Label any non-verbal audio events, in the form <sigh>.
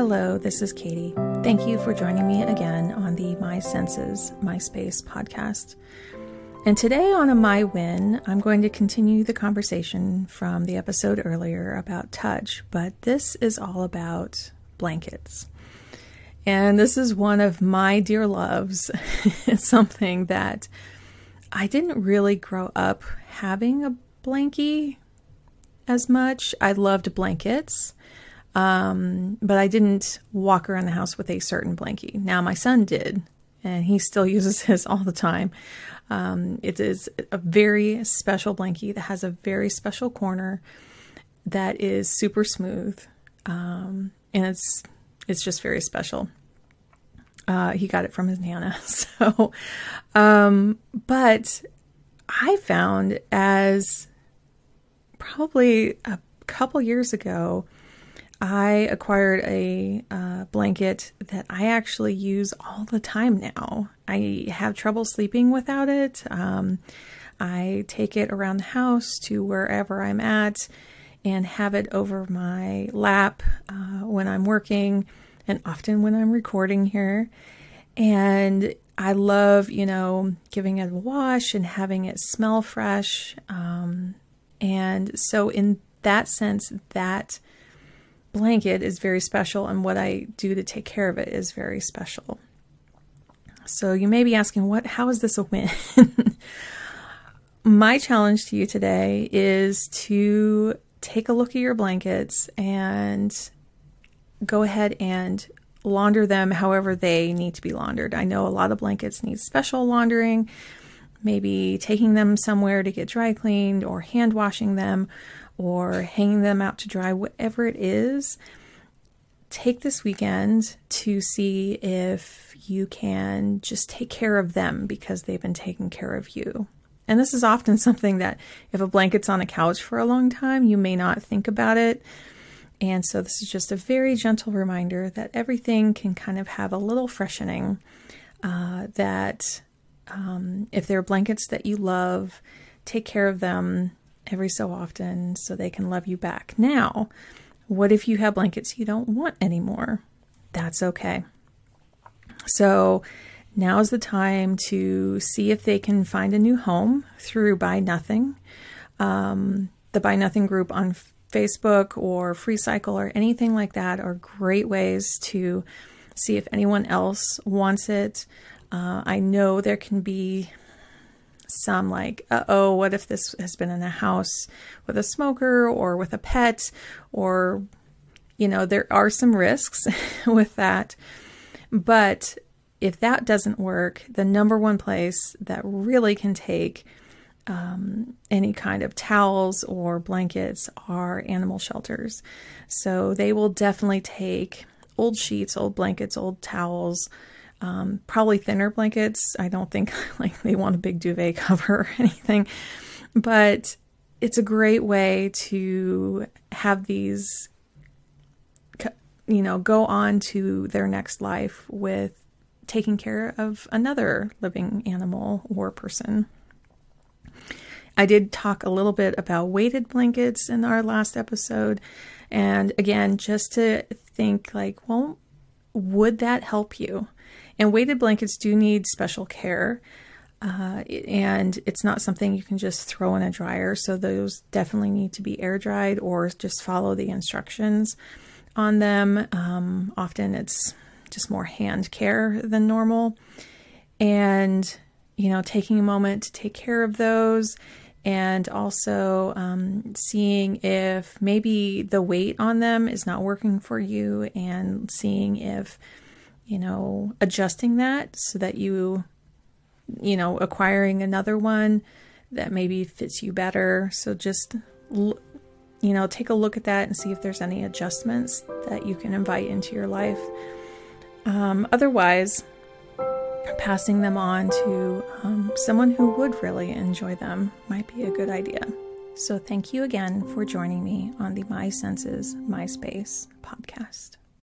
Hello, this is Katie. Thank you for joining me again on the My Senses, My Space podcast. And today on a My Win, I'm going to continue the conversation from the episode earlier about touch, but this is all about blankets. And this is one of my dear loves. <laughs> it's something that I didn't really grow up having a blankie as much. I loved blankets, um, but I didn't walk around the house with a certain blankie. Now, my son did, and he still <laughs> uses his all the time. Um, it is a very special blankie that has a very special corner that is super smooth, um, and it's it's just very special. Uh, he got it from his nana. <laughs> So, um, but I found as probably a couple years ago, I acquired a uh, blanket that I actually use all the time now. I have trouble sleeping without it. Um, I take it around the house to wherever I'm at and have it over my lap uh, when I'm working and often when I'm recording here. And I love, you know, giving it a wash and having it smell fresh. Um, and so, in that sense, that blanket is very special, and what I do to take care of it is very special. So, you may be asking, what? How is this a win? <laughs> My challenge to you today is to take a look at your blankets and go ahead and launder them however they need to be laundered. I know a lot of blankets need special laundering, maybe taking them somewhere to get dry cleaned or hand washing them or hanging them out to dry, whatever it is. Take this weekend to see if you can just take care of them because they've been taking care of you. And this is often <laughs> something that if a blanket's on a couch for a long time, you may not think about it and so this is just a very gentle reminder that everything can kind of have a little freshening. Uh, that um, if there are blankets that you love, take care of them every so often so they can love you back. Now, what if you have blankets you don't want anymore? That's okay. So now is the time to see if they can find a new home through Buy Nothing. Um, the Buy Nothing group on Facebook or FreeCycle or anything like that are great ways to see if anyone else wants it. Uh, I know there can be some like, uh oh, what if this has been in a house with a smoker or with a pet? Or, you know, there are some risks <laughs> with that. But if that doesn't work, the number one place that really can take um, any kind of towels or blankets are animal shelters. So they will definitely take old sheets, old blankets, old towels, um, probably thinner blankets. I don't think <laughs> like they want a big duvet <laughs> cover or anything, but it's a great way to have these, you know, go on to their next life with taking care of another living animal or person. I did talk a little bit about weighted blankets in our last episode. And again, just to think like, well, would that help you? And weighted blankets do need special care. Uh, and it's not something you can just throw in a dryer. So those definitely need to be air dried or just follow the instructions on them. Um, often it's just more hand care than normal. And, you know, taking a moment to take care of those and also um, seeing if maybe the weight on them is not working for you and seeing if you know adjusting that so that you you know acquiring another one that maybe fits you better so just you know take a look at that and see if there's any adjustments that you can invite into your life um, otherwise passing them on to um, someone who would really enjoy them might be a good idea. So, thank you again for joining me on the My Senses, My Space podcast.